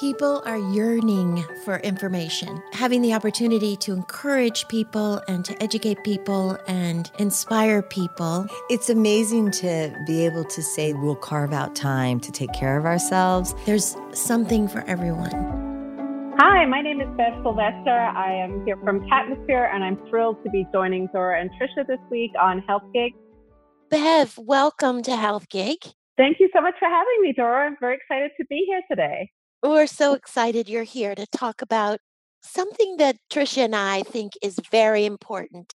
People are yearning for information. Having the opportunity to encourage people and to educate people and inspire people. It's amazing to be able to say we'll carve out time to take care of ourselves. There's something for everyone. Hi, my name is Bev Sylvester. I am here from Catmosphere, and I'm thrilled to be joining Dora and Trisha this week on Health Gig. Bev, welcome to Health Gig. Thank you so much for having me, Dora. I'm very excited to be here today. We're so excited you're here to talk about something that Trisha and I think is very important.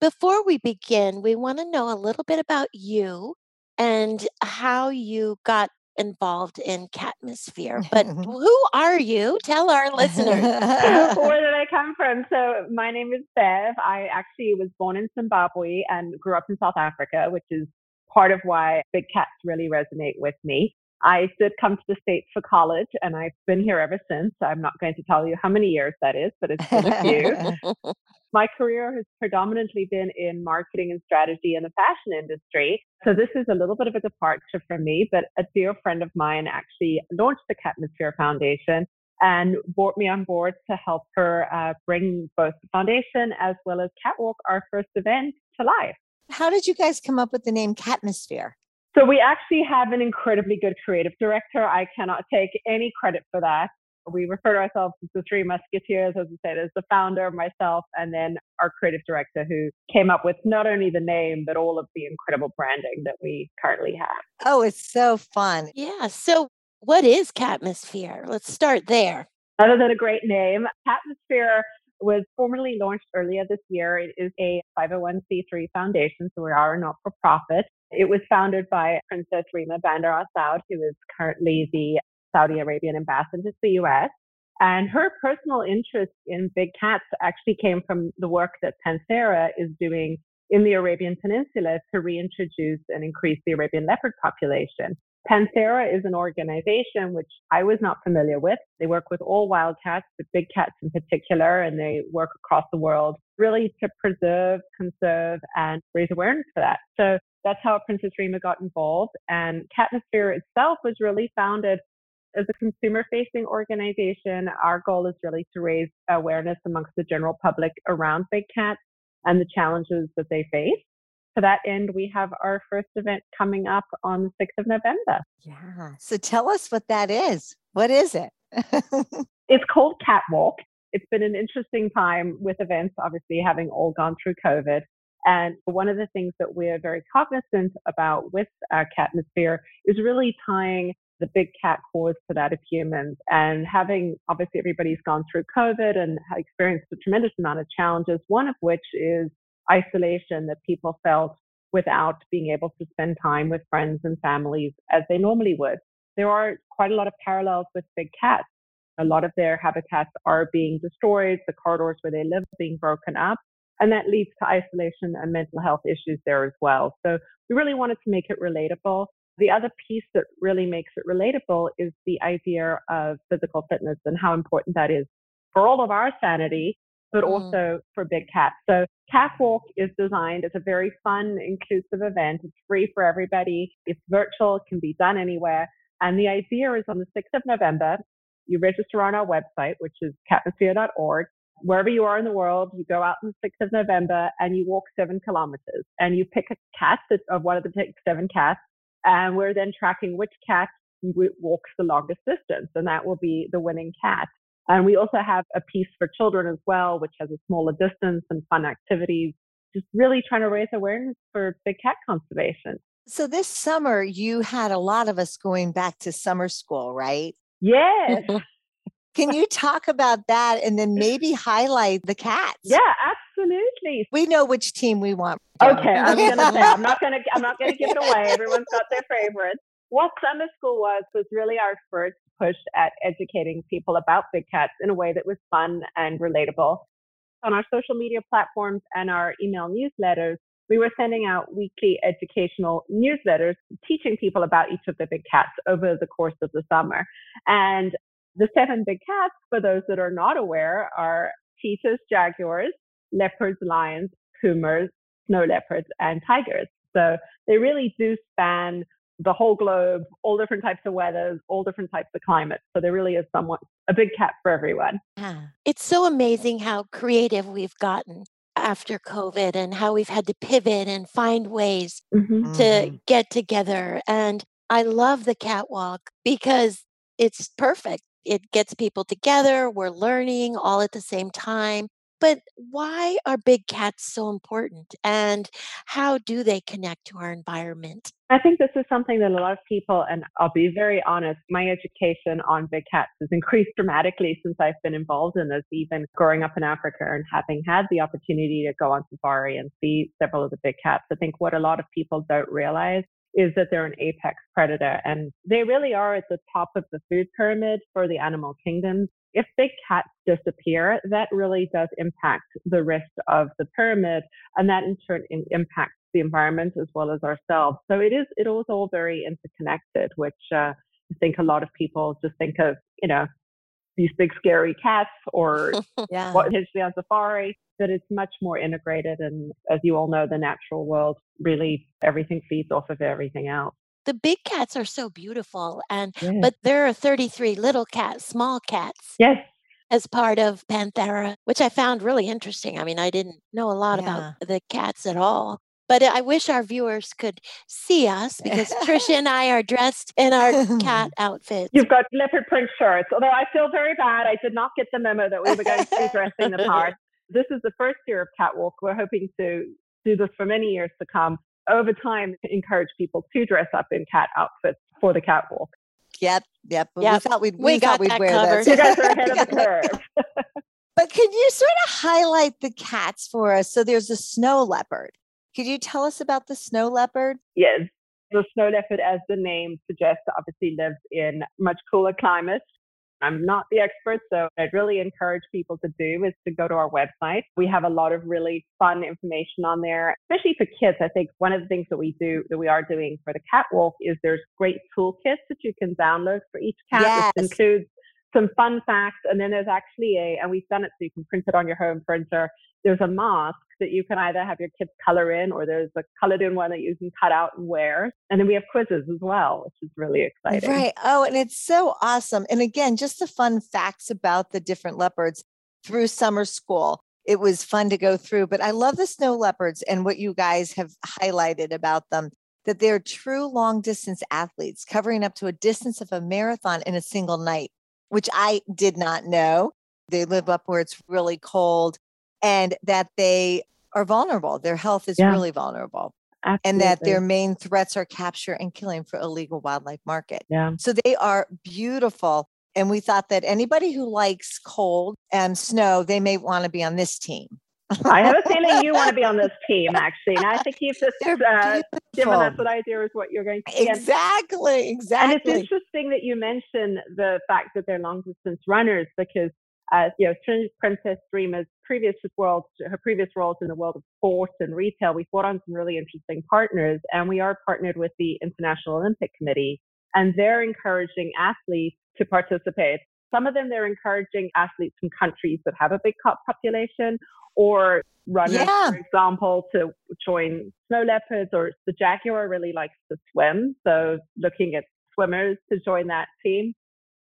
Before we begin, we want to know a little bit about you and how you got involved in Catmosphere. But who are you? Tell our listeners. Where did I come from? So, my name is Bev. I actually was born in Zimbabwe and grew up in South Africa, which is part of why big cats really resonate with me. I did come to the States for college and I've been here ever since. I'm not going to tell you how many years that is, but it's been a few. My career has predominantly been in marketing and strategy in the fashion industry. So this is a little bit of a departure from me, but a dear friend of mine actually launched the Catmosphere Foundation and brought me on board to help her uh, bring both the foundation as well as Catwalk, our first event, to life. How did you guys come up with the name Catmosphere? So we actually have an incredibly good creative director. I cannot take any credit for that. We refer to ourselves as the three musketeers, as I said, as the founder, myself, and then our creative director who came up with not only the name, but all of the incredible branding that we currently have. Oh, it's so fun. Yeah. So what is Catmosphere? Let's start there. Other than a great name, Catmosphere was formally launched earlier this year. It is a 501c3 foundation, so we are a not for profit. It was founded by Princess Rima Bandar Al Saud, who is currently the Saudi Arabian ambassador to the US. And her personal interest in big cats actually came from the work that Panthera is doing in the Arabian Peninsula to reintroduce and increase the Arabian leopard population. Panthera is an organization which I was not familiar with. They work with all wild cats, but big cats in particular, and they work across the world really to preserve, conserve, and raise awareness for that. So that's how Princess Rima got involved. And Catmosphere itself was really founded as a consumer facing organization. Our goal is really to raise awareness amongst the general public around big cats and the challenges that they face to that end, we have our first event coming up on the 6th of November. Yeah. So tell us what that is. What is it? it's called Catwalk. It's been an interesting time with events, obviously, having all gone through COVID. And one of the things that we're very cognizant about with our Catmosphere is really tying the big cat cause to that of humans and having obviously everybody's gone through COVID and experienced a tremendous amount of challenges, one of which is isolation that people felt without being able to spend time with friends and families as they normally would. There are quite a lot of parallels with big cats. A lot of their habitats are being destroyed, the corridors where they live being broken up, and that leads to isolation and mental health issues there as well. So we really wanted to make it relatable. The other piece that really makes it relatable is the idea of physical fitness and how important that is for all of our sanity, but mm. also for big cats. So Catwalk is designed as a very fun, inclusive event. It's free for everybody. It's virtual, it can be done anywhere. And the idea is on the 6th of November, you register on our website, which is catmosphere.org. Wherever you are in the world, you go out on the 6th of November and you walk seven kilometers and you pick a cat of one of the seven cats. And we're then tracking which cat walks the longest distance. And that will be the winning cat. And we also have a piece for children as well, which has a smaller distance and fun activities, just really trying to raise awareness for big cat conservation. So this summer, you had a lot of us going back to summer school, right? Yes. Can you talk about that and then maybe highlight the cats? Yeah, absolutely. We know which team we want. Okay, I'm gonna say I'm not gonna I'm not gonna give it away. Everyone's got their favorites. What summer school was was really our first push at educating people about big cats in a way that was fun and relatable. On our social media platforms and our email newsletters, we were sending out weekly educational newsletters teaching people about each of the big cats over the course of the summer. And the seven big cats, for those that are not aware, are cheetahs, jaguars, leopards, lions, pumas, snow leopards, and tigers. So they really do span the whole globe, all different types of weathers, all different types of climates. So there really is somewhat a big cat for everyone. Yeah. It's so amazing how creative we've gotten after COVID and how we've had to pivot and find ways mm-hmm. to mm-hmm. get together. And I love the catwalk because it's perfect. It gets people together, we're learning all at the same time. But why are big cats so important and how do they connect to our environment? I think this is something that a lot of people, and I'll be very honest, my education on big cats has increased dramatically since I've been involved in this, even growing up in Africa and having had the opportunity to go on safari and see several of the big cats. I think what a lot of people don't realize is that they're an apex predator and they really are at the top of the food pyramid for the animal kingdom if big cats disappear, that really does impact the rest of the pyramid, and that in turn impacts the environment as well as ourselves. So it is it is all very interconnected, which uh, I think a lot of people just think of, you know, these big scary cats or yeah. what Hitchley on safari. That it's much more integrated, and as you all know, the natural world really everything feeds off of everything else the big cats are so beautiful and yes. but there are 33 little cats small cats yes as part of panthera which i found really interesting i mean i didn't know a lot yeah. about the cats at all but uh, I wish our viewers could see us because Trisha and I are dressed in our cat outfits. You've got leopard print shirts, although I feel very bad. I did not get the memo that we were going to be dressing the part. This is the first year of Catwalk. We're hoping to do this for many years to come over time encourage people to dress up in cat outfits for the catwalk. Yep, yep. yep. We thought we'd, we, we thought we'd wear covered. this. You guys are ahead of the curve. but could you sort of highlight the cats for us? So there's a snow leopard. Could you tell us about the snow leopard? Yes. The snow leopard, as the name suggests, obviously lives in much cooler climates. I'm not the expert, so I'd really encourage people to do is to go to our website. We have a lot of really fun information on there, especially for kids. I think one of the things that we do, that we are doing for the catwalk is there's great toolkits that you can download for each cat. Yes. This includes some fun facts. And then there's actually a, and we've done it so you can print it on your home printer. There's a mask that you can either have your kids color in or there's a colored in one that you can cut out and wear. And then we have quizzes as well, which is really exciting. Right. Oh, and it's so awesome. And again, just the fun facts about the different leopards through summer school. It was fun to go through, but I love the snow leopards and what you guys have highlighted about them that they're true long distance athletes covering up to a distance of a marathon in a single night which I did not know. They live up where it's really cold and that they are vulnerable. Their health is yeah. really vulnerable. Absolutely. And that their main threats are capture and killing for illegal wildlife market. Yeah. So they are beautiful. And we thought that anybody who likes cold and snow, they may want to be on this team. I have a feeling you want to be on this team, actually. And I think you've just uh, given us an idea of what you're going to see. Exactly, exactly. And it's interesting that you mention the fact that they're long distance runners because, uh, you know, Princess Rima's previous world, her previous roles in the world of sports and retail, we brought on some really interesting partners. And we are partnered with the International Olympic Committee, and they're encouraging athletes to participate. Some of them, they're encouraging athletes from countries that have a big population or runners, yeah. for example, to join snow leopards, or the jaguar really likes to swim. So looking at swimmers to join that team.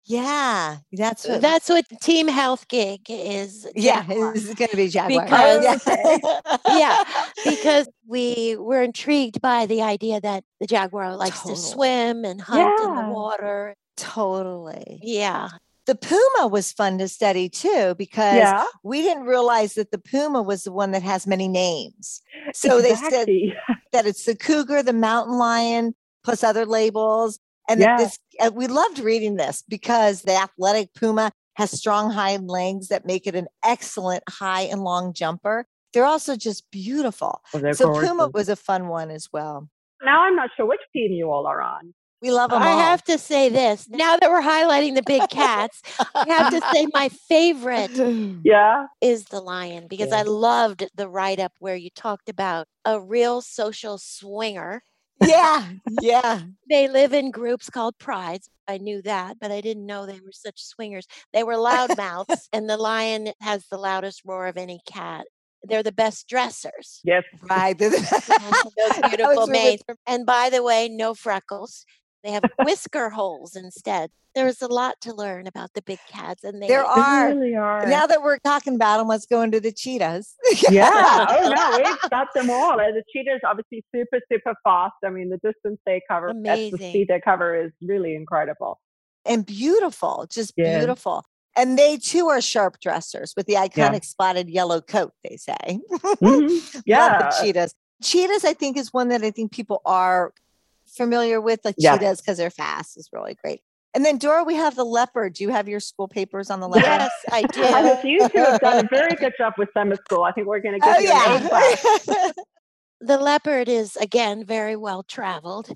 Yeah, that's what, that's what Team Health Gig is. Yeah, it's going to be Jaguar. Because, yeah. yeah, because we were intrigued by the idea that the Jaguar likes totally. to swim and hunt yeah. in the water. Totally. Yeah. The puma was fun to study too because yeah. we didn't realize that the puma was the one that has many names. So exactly. they said that it's the cougar, the mountain lion, plus other labels. And yeah. this, and we loved reading this because the athletic puma has strong hind legs that make it an excellent high and long jumper. They're also just beautiful. Oh, well, so gorgeous. Puma was a fun one as well. Now I'm not sure which team you all are on. We love them I all. have to say this. Now that we're highlighting the big cats, I have to say my favorite yeah. is the lion because yeah. I loved the write up where you talked about a real social swinger. Yeah, yeah. they live in groups called prides. I knew that, but I didn't know they were such swingers. They were loudmouths, and the lion has the loudest roar of any cat they're the best dressers. Yes. Right. Those beautiful was really- manes. And by the way, no freckles. They have whisker holes instead. There is a lot to learn about the big cats, and they There are. really are. Now that we're talking about them, let's go into the cheetahs. yeah. Oh no, we've got them all. And the cheetahs obviously super, super fast. I mean, the distance they cover, at the speed they cover is really incredible. and beautiful, just Yeah. beautiful. And they too are sharp dressers with the iconic spotted yellow coat, they say. Mhm. Love Yeah. the cheetahs. Cheetahs, I think, is one that I think people are familiar with. Like Yeah. cheetahs because they're fast is really great. And then Dora, we have the leopard. Do you have your school papers on the leopard? yes, I do. I think you two have done a very good job with summer school. I think we're going to give Oh you an A plus. yeah. The leopard is again very well traveled,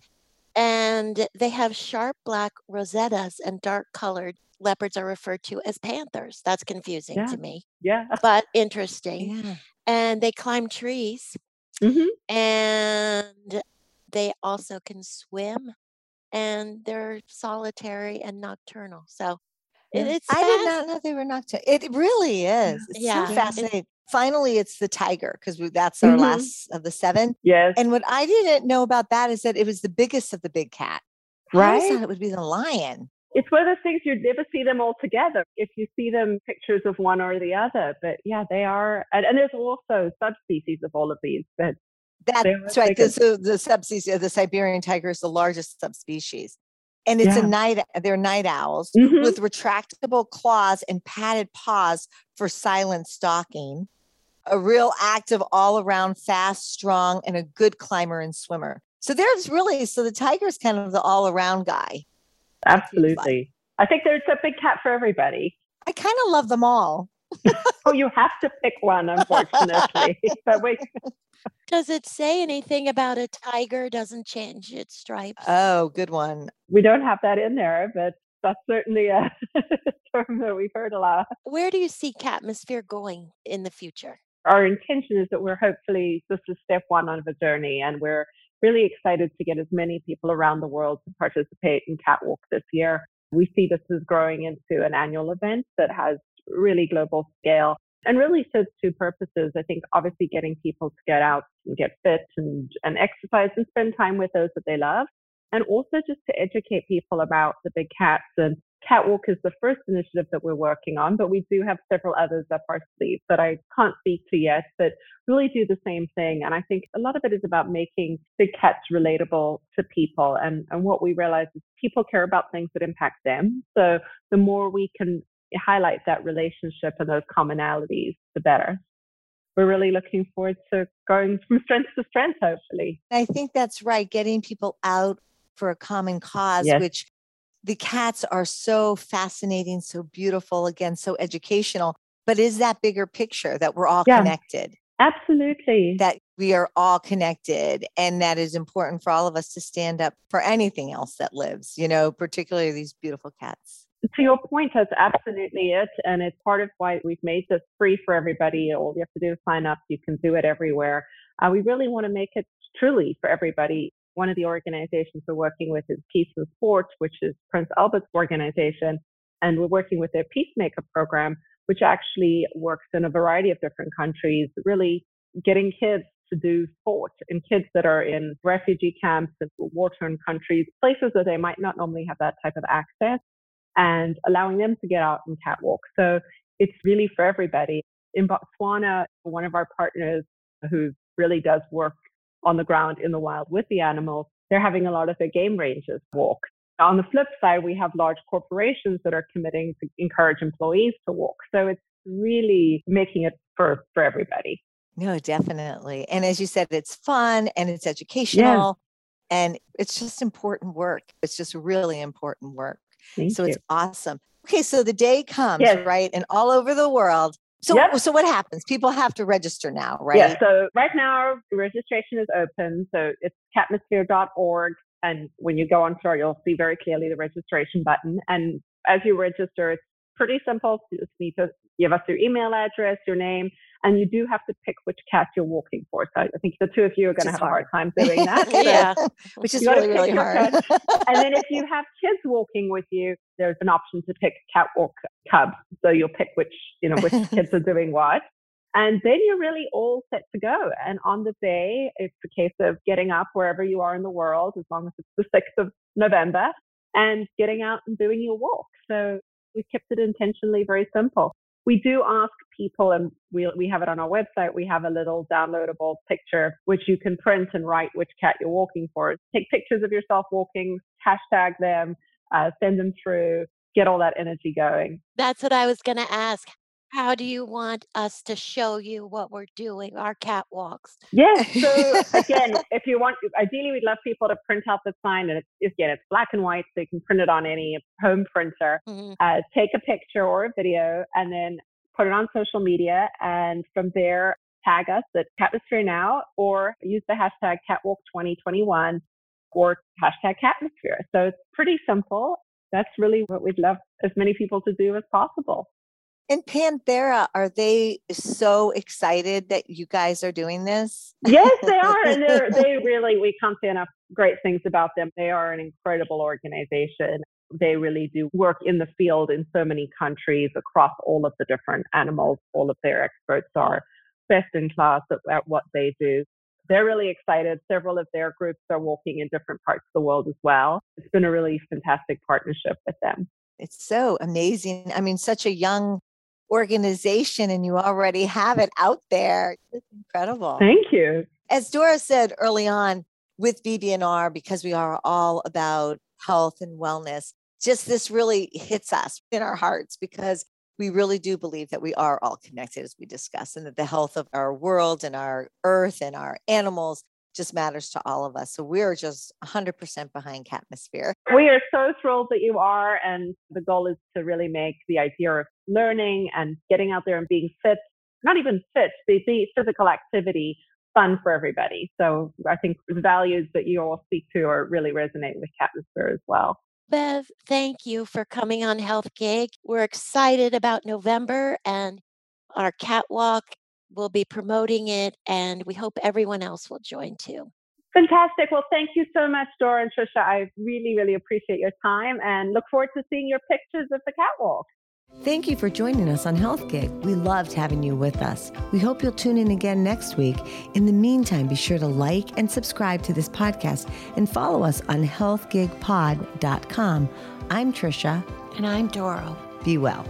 and they have sharp black rosettas and dark colored. Leopards are referred to as panthers. That's confusing Yeah. to me, Yeah. but interesting. yeah. And they climb trees, hmm and they also can swim, and they're solitary and nocturnal. So it, Yeah. it's I did not know they were nocturnal. It really is. It's Yeah. so Yeah. fascinating. Finally, it's the tiger because that's our Mhm. last of the seven. Yes. And what I didn't know about that is that it was the biggest of the big cat. Right. I thought it would be the lion. it's one of those things you'd never see them all together if you see them pictures of one or the other. But yeah, they are. And, and there's also subspecies of all of these. But That's right. Because the, the subspecies of the Siberian tiger is the largest subspecies. And it's Yeah. a night, they're night owls Mhm. with retractable claws and padded paws for silent stalking. A real active, all around, fast, strong, and a good climber and swimmer. So there's really, so the tiger's kind of the all around guy. absolutely. I think there's a big cat for everybody. I kind of love them all. Oh, you have to pick one, unfortunately. but wait, Does it say anything about a tiger doesn't change its stripes? Oh, good one. we don't have that in there, but that's certainly a term that we've heard a lot. Where do you see Catmosphere going in the future? Our intention is that we're hopefully this is step one of a journey, and we're really excited to get as many people around the world to participate in Catwalk this year. We see this as growing into an annual event that has really global scale and really serves two purposes. I think obviously getting people to get out and get fit and, and exercise and spend time with those that they love. And also just to educate people about the big cats. And Catwalk is the first initiative that we're working on, but we do have several others up our sleeve that I can't speak to yet, but really do the same thing. And I think a lot of it is about making big cats relatable to people. And, and what we realize is people care about things that impact them. So the more we can highlight that relationship and those commonalities, the better. We're really looking forward to going from strength to strength, hopefully. I think that's right. Getting people out for a common cause, Yes. which the cats are so fascinating, so beautiful, again, so educational. But is that bigger picture that we're all Yeah. connected, Absolutely. that we are all connected, and that is important for all of us to stand up for anything else that lives, you know, particularly these beautiful cats. To your point, that's absolutely it. And it's part of why we've made this free for everybody. All you have to do is sign up. You can do it everywhere. Uh, we really want to make it truly for everybody. One of the organizations we're working with is Peace and Sport, which is Prince Albert's organization. And we're working with their Peacemaker program, which actually works in a variety of different countries, really getting kids to do sport and kids that are in refugee camps and war-torn countries, places where they might not normally have that type of access and allowing them to get out and catwalk. So it's really for everybody. In Botswana, one of our partners who really does work on the ground in the wild with the animals, they're having a lot of their game ranges walk. On the flip side, we have large corporations that are committing to encourage employees to walk. So it's really making it for, for everybody. No, definitely. And as you said, it's fun and it's educational and it's just important work. It's just really important work. Thank so you. it's awesome. Okay, so the day comes, Yes. right? And all over the world. So Yep. so what happens? People have to register now, right? Yeah, so right now registration is open. So it's catmosphere.org. And when you go on store, you'll see very clearly the registration button. And as you register, it's pretty simple. You just need to give us your email address, your name, and you do have to pick which cat you're walking for. So I think the two of you are going to have a hard hard. time doing that. Yeah. Which is really, really hard. and then if you have kids walking with you, there's an option to pick catwalk cubs. So you'll pick which, you know, which kids are doing what. And then you're really all set to go. And on the day, it's a case of getting up wherever you are in the world, as long as it's the 6th of November, and getting out and doing your walk. So we kept it intentionally very simple. We do ask people, and we, we have it on our website, we have a little downloadable picture which you can print and write which cat you're walking for. Take pictures of yourself walking, hashtag them, uh, send them through, get all that energy going. That's what I was going to ask. How do you want us to show you what we're doing, our catwalks? Yes. So again, if you want, ideally, we'd love people to print out the sign, and it's again, it's black and white, so you can print it on any home printer. Mm-hmm. Uh, take a picture or a video, and then put it on social media, and from there, tag us at Catmosphere Now, or use the hashtag Catwalk 2021 or hashtag Catmosphere. So it's pretty simple. That's really what we'd love as many people to do as possible. And Panthera, are they so excited that you guys are doing this? Yes, they are. And they're, they really, we can't say enough great things about them. They are an incredible organization. They really do work in the field in so many countries across all of the different animals. All of their experts are best in class at, at what they do. They're really excited. Several of their groups are walking in different parts of the world as well. It's been a really fantastic partnership with them. It's so amazing. I mean, such a young organization and you already have it out there. It's incredible. Thank you. As Dora said early on with BBNR, because we are all about health and wellness, just this really hits us in our hearts because we really do believe that we are all connected, as we discussed, and that the health of our world and our earth and our animals just matters to all of us. So we're just 100% behind Catmosphere. We are so thrilled that you are. And the goal is to really make the idea of learning and getting out there and being fit, not even fit, the, the physical activity fun for everybody. So I think the values that you all speak to are really resonate with Catmosphere as well. Bev, thank you for coming on Health Gig. We're excited about November and our catwalk We'll be promoting it, and we hope everyone else will join too. Fantastic. Well, thank you so much, Dora and Trisha. I really, really appreciate your time and look forward to seeing your pictures of the catwalk. Thank you for joining us on Health Gig. We loved having you with us. We hope you'll tune in again next week. In the meantime, be sure to like and subscribe to this podcast and follow us on healthgigpod.com. I'm Trisha. And I'm Dora. Be well.